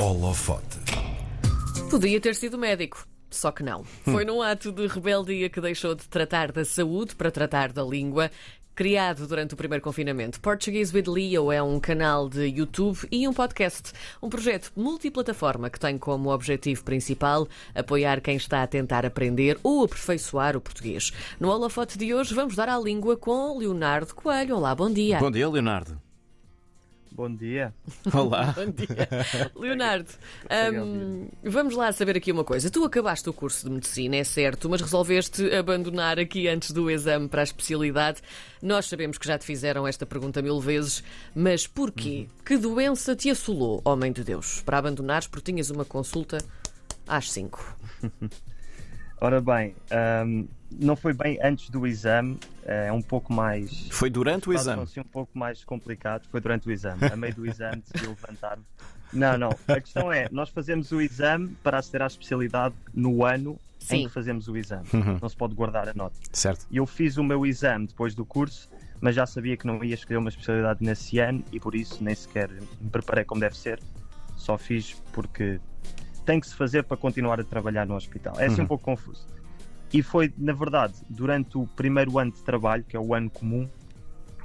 Holofote. Podia ter sido médico. Só que não. Foi num ato de rebeldia que deixou de tratar da saúde para tratar da língua. Criado durante o primeiro confinamento, Portuguese with Leo é um canal de YouTube e um podcast. Um projeto multiplataforma que tem como objetivo principal apoiar quem está a tentar aprender ou aperfeiçoar o português. No holofote de hoje vamos dar à língua com Leonardo Coelho. Olá, bom dia. Bom dia, Leonardo. Bom dia. Olá. Bom dia. Leonardo, hum, vamos lá saber aqui uma coisa. Tu acabaste o curso de medicina, é certo, mas resolveste abandonar aqui antes do exame para a especialidade. Nós sabemos que já te fizeram esta pergunta mil vezes, mas porquê? Que doença te assolou, homem de Deus, para abandonares porque tinhas uma consulta às 5? Ora bem, ahm, não foi bem antes do exame, é um pouco mais. Foi durante o exame. Assim, um pouco mais complicado. Foi durante o exame. A meio do exame decidi levantar-me. Não, não. A questão é: nós fazemos o exame para aceder à especialidade no ano Sim. em que fazemos o exame. Não se pode guardar a nota. Certo. E eu fiz o meu exame depois do curso, mas já sabia que não ia escolher uma especialidade nesse ano e por isso nem sequer me preparei como deve ser. Só fiz porque tem que se fazer para continuar a trabalhar no hospital. É assim um pouco confuso. E foi, na verdade, durante o primeiro ano de trabalho, que é o ano comum,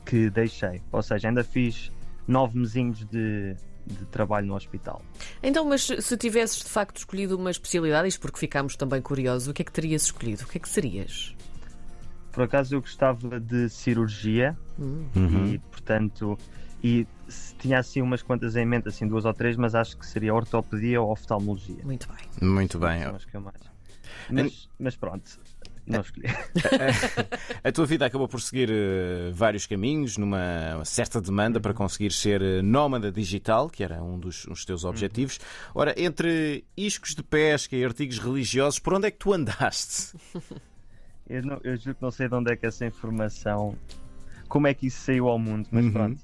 que deixei. Ou seja, ainda fiz nove mesinhos de, de trabalho no hospital. Então, mas se tivesses de facto escolhido uma especialidade, isto porque ficámos também curiosos, o que é que terias escolhido? O que é que serias? Por acaso eu gostava de cirurgia e, portanto, e se- tinha assim umas quantas em mente, assim duas ou três, mas acho que seria ortopedia ou oftalmologia. Muito bem. Muito bem. São as que eu mais. Mas, mas pronto, não escolhi. A tua vida acabou por seguir eh, vários caminhos, numa certa demanda para conseguir ser eh, nómada digital, que era um dos, um dos teus objetivos. Ora, entre iscos de pesca e artigos religiosos, por onde é que tu andaste? Eu, não, eu juro que não sei de onde é que essa informação. Como é que isso saiu ao mundo, mas Uhum. pronto.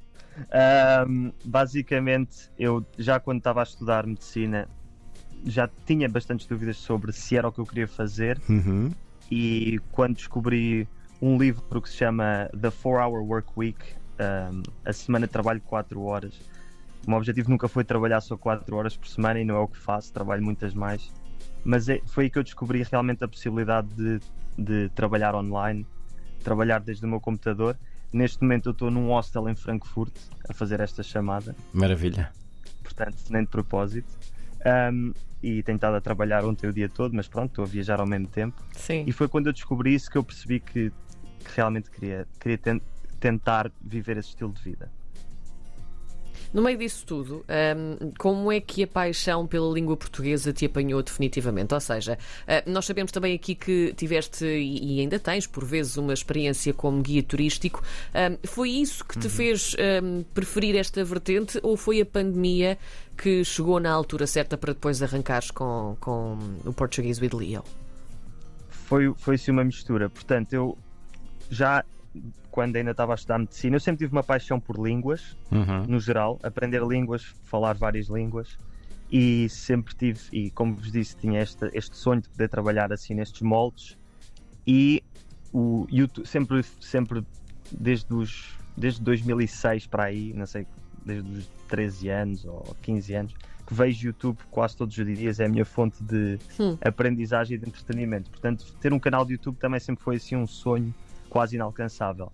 Ahm, basicamente, eu já quando estava a estudar medicina já tinha bastantes dúvidas sobre se era o que eu queria fazer Uhum. e quando descobri um livro que se chama The 4 Hour Work Week, um, a semana de trabalho 4 horas. O meu objetivo nunca foi trabalhar só 4 horas por semana e não é o que faço, trabalho muitas mais. Mas é- foi aí que eu descobri realmente a possibilidade de, de trabalhar online, trabalhar desde o meu computador. Neste momento eu estou num hostel em Frankfurt a fazer esta chamada Maravilha. portanto, nem de propósito. Um, e tenho estado a trabalhar ontem o dia todo, mas pronto, estou a viajar ao mesmo tempo. Sim. E foi quando eu descobri isso que eu percebi que, que realmente queria, queria ten- tentar viver esse estilo de vida. No meio disso tudo, hum, como é que a paixão pela língua portuguesa te apanhou definitivamente? Ou seja, ah, nós sabemos também aqui que tiveste e e ainda tens, por vezes, uma experiência como guia turístico. Hum, foi isso que te fez hum, preferir esta vertente ou foi a pandemia que chegou na altura certa para depois arrancares com, com o Portuguese with Leo? Foi, foi sim uma mistura. Portanto, eu já quando ainda estava a estudar medicina, eu sempre tive uma paixão por línguas, Uhum. no geral, aprender línguas, falar várias línguas. E sempre tive, e como vos disse, tinha este, este sonho de poder trabalhar assim nestes moldes. E o YouTube, sempre, sempre desde, os, desde 2006 para aí, não sei, desde os 13 anos ou 15 anos, que vejo YouTube quase todos os dias, é a minha fonte de Hum. aprendizagem e de entretenimento. Portanto, ter um canal de YouTube também sempre foi assim um sonho quase inalcançável.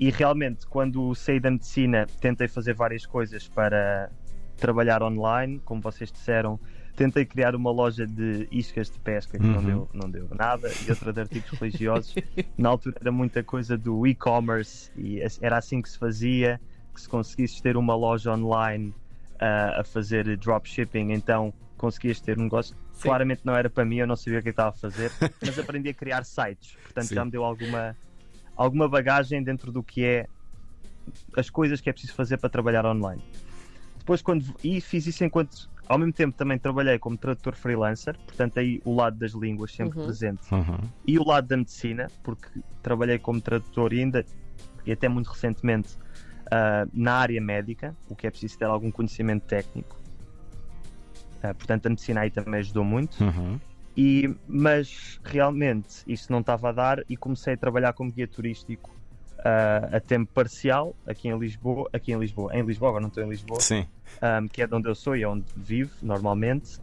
E realmente, quando saí da medicina, tentei fazer várias coisas para trabalhar online, como vocês disseram. Tentei criar uma loja de iscas de pesca que não, Uhum. deu, não deu nada e outra de artigos religiosos. Na altura era muita coisa do e-commerce e era assim que se fazia, que se conseguisse ter uma loja online ah, a fazer dropshipping, então conseguias ter um negócio. Sim. Claramente não era para mim, eu não sabia o que estava a fazer, mas aprendi a criar sites, portanto Sim. já me deu alguma, alguma bagagem dentro do que é as coisas que é preciso fazer para trabalhar online. Depois, quando. E fiz isso enquanto. Ao mesmo tempo, também trabalhei como tradutor freelancer, portanto, aí o lado das línguas sempre Uhum. presente. Uhum. E o lado da medicina, porque trabalhei como tradutor e ainda, e até muito recentemente, ah, na área médica, o que é preciso ter algum conhecimento técnico. Ah, portanto, a medicina aí também ajudou muito. Uhum. E, mas realmente isso não estava a dar e comecei a trabalhar como guia turístico uh, a tempo parcial aqui em Lisboa, aqui em Lisboa, em Lisboa, agora não estou em Lisboa, um, que é de onde eu sou e é onde vivo normalmente.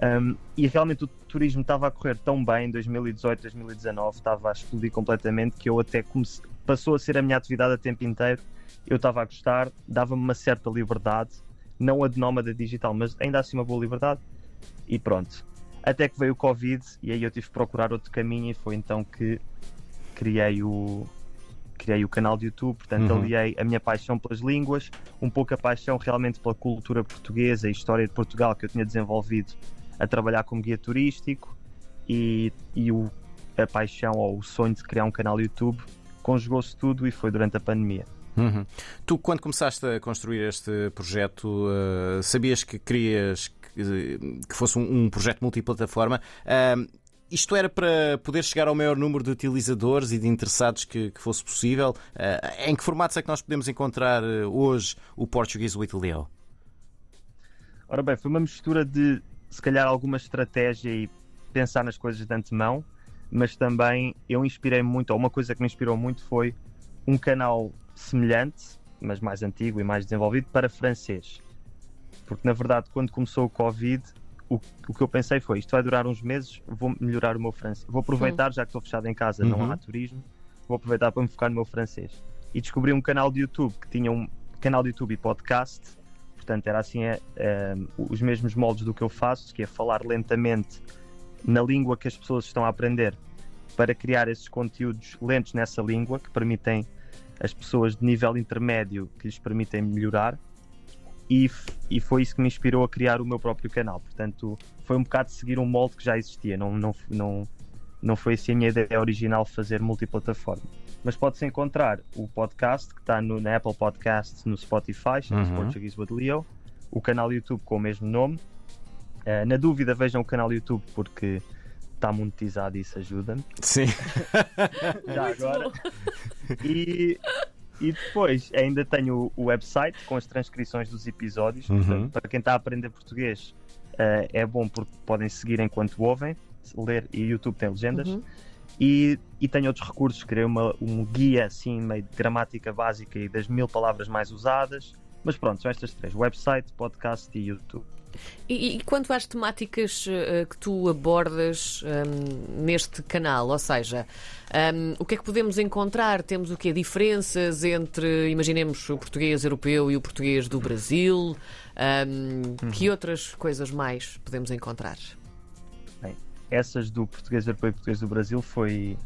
Um, e realmente o turismo estava a correr tão bem em 2018, 2019, estava a explodir completamente que eu até comece... passou a ser a minha atividade a tempo inteiro. Eu estava a gostar, dava-me uma certa liberdade, não a de nómada digital, mas ainda assim uma boa liberdade. E pronto. Até que veio o Covid e aí eu tive que procurar outro caminho e foi então que criei o, criei o canal de YouTube, portanto Uhum. aliei a minha paixão pelas línguas, um pouco a paixão realmente pela cultura portuguesa e história de Portugal que eu tinha desenvolvido a trabalhar como guia turístico e, e o, a paixão ou o sonho de criar um canal YouTube conjugou-se tudo e foi durante a pandemia. Uhum. Tu, quando começaste a construir este projeto, uh, sabias que querias que, fosse um, um projeto multiplataforma? Uh, isto era para poder chegar ao maior número de utilizadores e de interessados que, que fosse possível? Uh, em que formatos é que nós podemos encontrar hoje o Portuguese with Leo? Ora bem, foi uma mistura de se calhar alguma estratégia e pensar nas coisas de antemão, mas também eu inspirei muito, ou uma coisa que me inspirou muito foi um canal semelhante, mas mais antigo e mais desenvolvido, para francês. Porque na verdade, quando começou o Covid, o, o que eu pensei foi: isto vai durar uns meses, vou melhorar o meu francês. Vou aproveitar, já que estou fechado em casa, Uhum. não há turismo, vou aproveitar para me focar no meu francês. E descobri um canal de YouTube que tinha um canal de YouTube e podcast, portanto, era assim é, é, os mesmos moldes do que eu faço, que é falar lentamente na língua que as pessoas estão a aprender, para criar esses conteúdos lentos nessa língua que permitem as pessoas de nível intermédio que lhes permitem melhorar e, e foi isso que me inspirou a criar o meu próprio canal. Portanto, foi um bocado seguir um molde que já existia, não, não, não, não foi assim a minha ideia original fazer multiplataforma. Mas pode-se encontrar o podcast que está no, na Apple Podcasts, no Spotify, chama-se Uhum. Portuguese with Leo, o canal YouTube com o mesmo nome. Eh, na dúvida, vejam o canal YouTube porque está monetizado e isso ajuda-me. Sim. Já agora. E, e depois ainda tenho o website com as transcrições dos episódios. Uhum. Portanto, para quem está a aprender português, eh, é bom porque podem seguir enquanto ouvem, ler e YouTube tem legendas. Uhum. E, e tenho outros recursos, criei uma, um guia assim, meio de gramática básica e das mil palavras mais usadas. Mas pronto, são estas três: website, podcast e YouTube. E, e quanto às temáticas eh, que tu abordas hum, neste canal, ou seja, hum, o que é que podemos encontrar? Temos o quê? Diferenças entre, imaginemos, o português europeu e o português do Brasil? Hum, Que outras coisas mais podemos encontrar? Bem, essas do português europeu e português do Brasil foi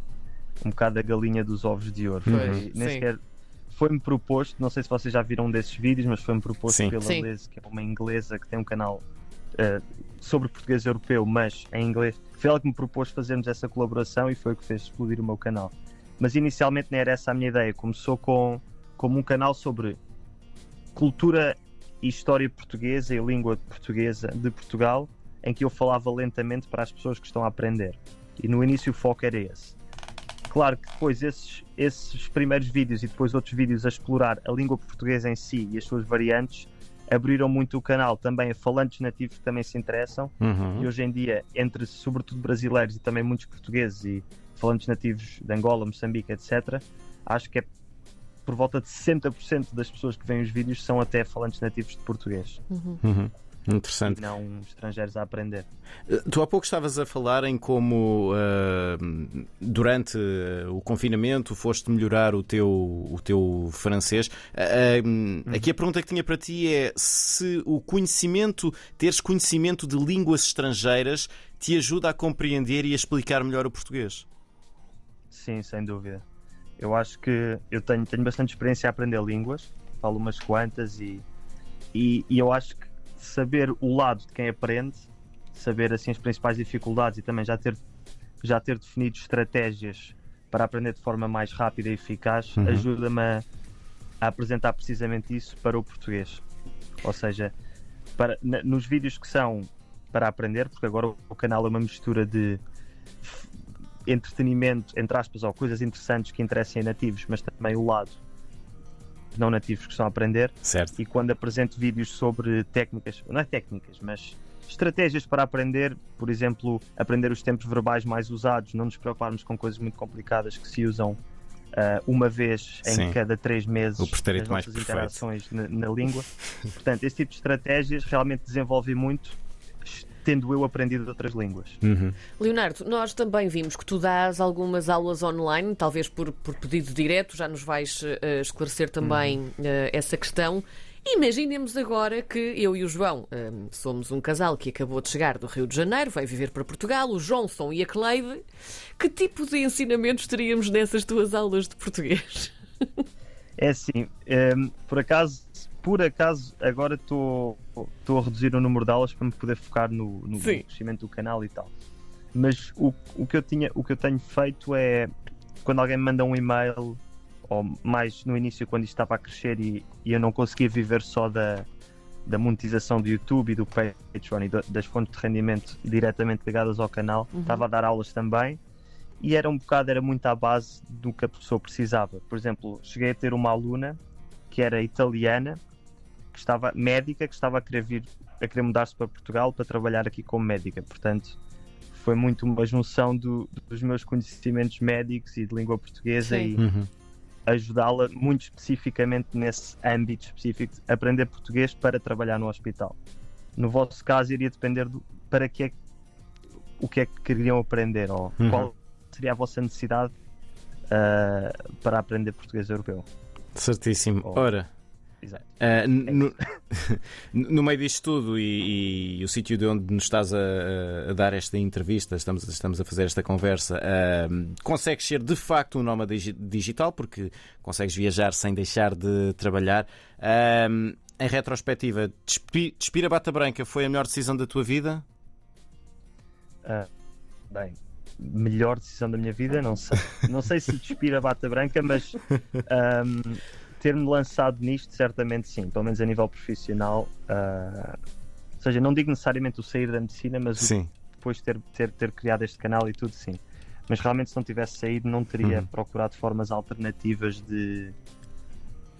um bocado a galinha dos ovos de ouro. Sim. nem sequer foi-me proposto, não sei se vocês já viram um desses vídeos, mas foi-me proposto Sim. pela Sim. Liz, que é uma inglesa que tem um canal eh, sobre português europeu, mas em inglês. Foi ela que me propôs fazermos essa colaboração e foi o que fez explodir o meu canal. Mas inicialmente não era essa a minha ideia. Começou com, como um canal sobre cultura e história portuguesa e língua portuguesa de Portugal, em que eu falava lentamente para as pessoas que estão a aprender. E no início o foco era esse. Claro que depois esses, esses primeiros vídeos e depois outros vídeos a explorar a língua portuguesa em si e as suas variantes abriram muito o canal também a falantes nativos que também se interessam Uhum. e hoje em dia, entre sobretudo brasileiros e também muitos portugueses e falantes nativos de Angola, Moçambique, etc., acho que é por volta de 60% das pessoas que veem os vídeos são até falantes nativos de português Uhum. Interessante. e não estrangeiros a aprender. Tu há pouco estavas a falar em como ah, durante ah, o confinamento foste melhorar o teu, o teu francês. Ah, ah, Aqui a pergunta que tinha para ti é se o conhecimento, teres conhecimento de línguas estrangeiras, te ajuda a compreender e a explicar melhor o português. Sim, sem dúvida. Eu acho que eu tenho, tenho bastante experiência a aprender línguas, falo umas quantas e, e, e eu acho que saber o lado de quem aprende, saber assim as principais dificuldades e também já ter, já ter definido estratégias para aprender de forma mais rápida e eficaz, Uhum. ajuda-me a, a apresentar precisamente isso para o português. Ou seja, para, na- nos vídeos que são para aprender, porque agora o, o canal é uma mistura de entretenimento, entre aspas, ou coisas interessantes que interessem a nativos, mas também o lado não nativos que estão a aprender. Certo? E quando apresento vídeos sobre técnicas, não é técnicas, mas estratégias para aprender, por exemplo, aprender os tempos verbais mais usados, não nos preocuparmos com coisas muito complicadas que se usam uh, uma vez em Sim. cada três meses O as nossas interações na, na língua. Portanto, esse tipo de estratégias realmente desenvolve muito, tendo eu aprendido outras línguas. Uhum. Leonardo, nós também vimos que tu dás algumas aulas online, talvez por, por pedido direto, já nos vais eh, esclarecer também eh, essa questão. Imaginemos agora que eu e o João eh, somos um casal que acabou de chegar do Rio de Janeiro, vai viver para Portugal, o Johnson e a Cleide. Que tipo de ensinamentos teríamos nessas tuas aulas de português? É assim, ehm, por acaso, por acaso agora estou a reduzir o número de aulas para me poder focar no, no crescimento do canal e tal. Mas o, o, que eu tinha, o que eu tenho feito é quando alguém me manda um e-mail, ou mais no início quando isto estava a crescer e, e eu não conseguia viver só da, da monetização do YouTube e do Patreon e da- das fontes de rendimento diretamente ligadas ao canal, estava a dar aulas também e era um bocado, era muito à base do que a pessoa precisava. Por exemplo, cheguei a ter uma aluna que era italiana, que estava médica, que estava a querer vir, a querer mudar-se para Portugal para trabalhar aqui como médica. Portanto, foi muito uma junção do- dos meus conhecimentos médicos e de língua portuguesa Sim. e Uhum. ajudá-la muito especificamente nesse âmbito específico, de aprender português para trabalhar no hospital. No vosso caso, iria depender do para que é que- o que é que queriam aprender ou Uhum. qual seria a vossa necessidade ah, para aprender português europeu. Certíssimo. Ora, Exato. ah, no, no meio disto tudo e, e o sítio de onde nos estás a, a dar esta entrevista, estamos, estamos a fazer esta conversa, ah, consegues ser de facto um nómada digi- digital porque consegues viajar sem deixar de trabalhar. Ah, em retrospectiva, despi- Despira Bata Branca foi a melhor decisão da tua vida? Ah, bem, melhor decisão da minha vida, não sei. Não sei se despir a bata branca, mas ahm, ter-me lançado nisto, certamente sim, pelo menos a nível profissional. ah, ou seja, não digo necessariamente o sair da medicina, mas o depois ter, ter, ter criado este canal e tudo, sim. Mas realmente, se não tivesse saído, não teria Uhum. procurado formas alternativas de,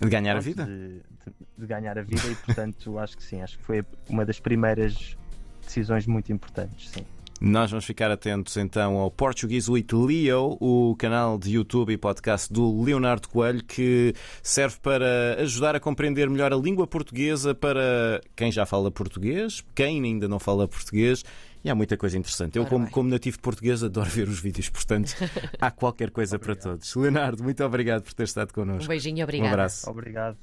De ganhar a vida? de, de- de ganhar a vida e, portanto, acho que sim. Acho que foi uma das primeiras decisões muito importantes, sim. Nós vamos ficar atentos então ao Portuguese with Leo, o canal de YouTube e podcast do Leonardo Coelho, que serve para ajudar a compreender melhor a língua portuguesa para quem já fala português, quem ainda não fala português. E há muita coisa interessante. Eu, como, como nativo português, adoro ver os vídeos, portanto, há qualquer coisa para todos. Leonardo, muito obrigado por ter estado Um connosco. beijinho e Um abraço. Obrigado.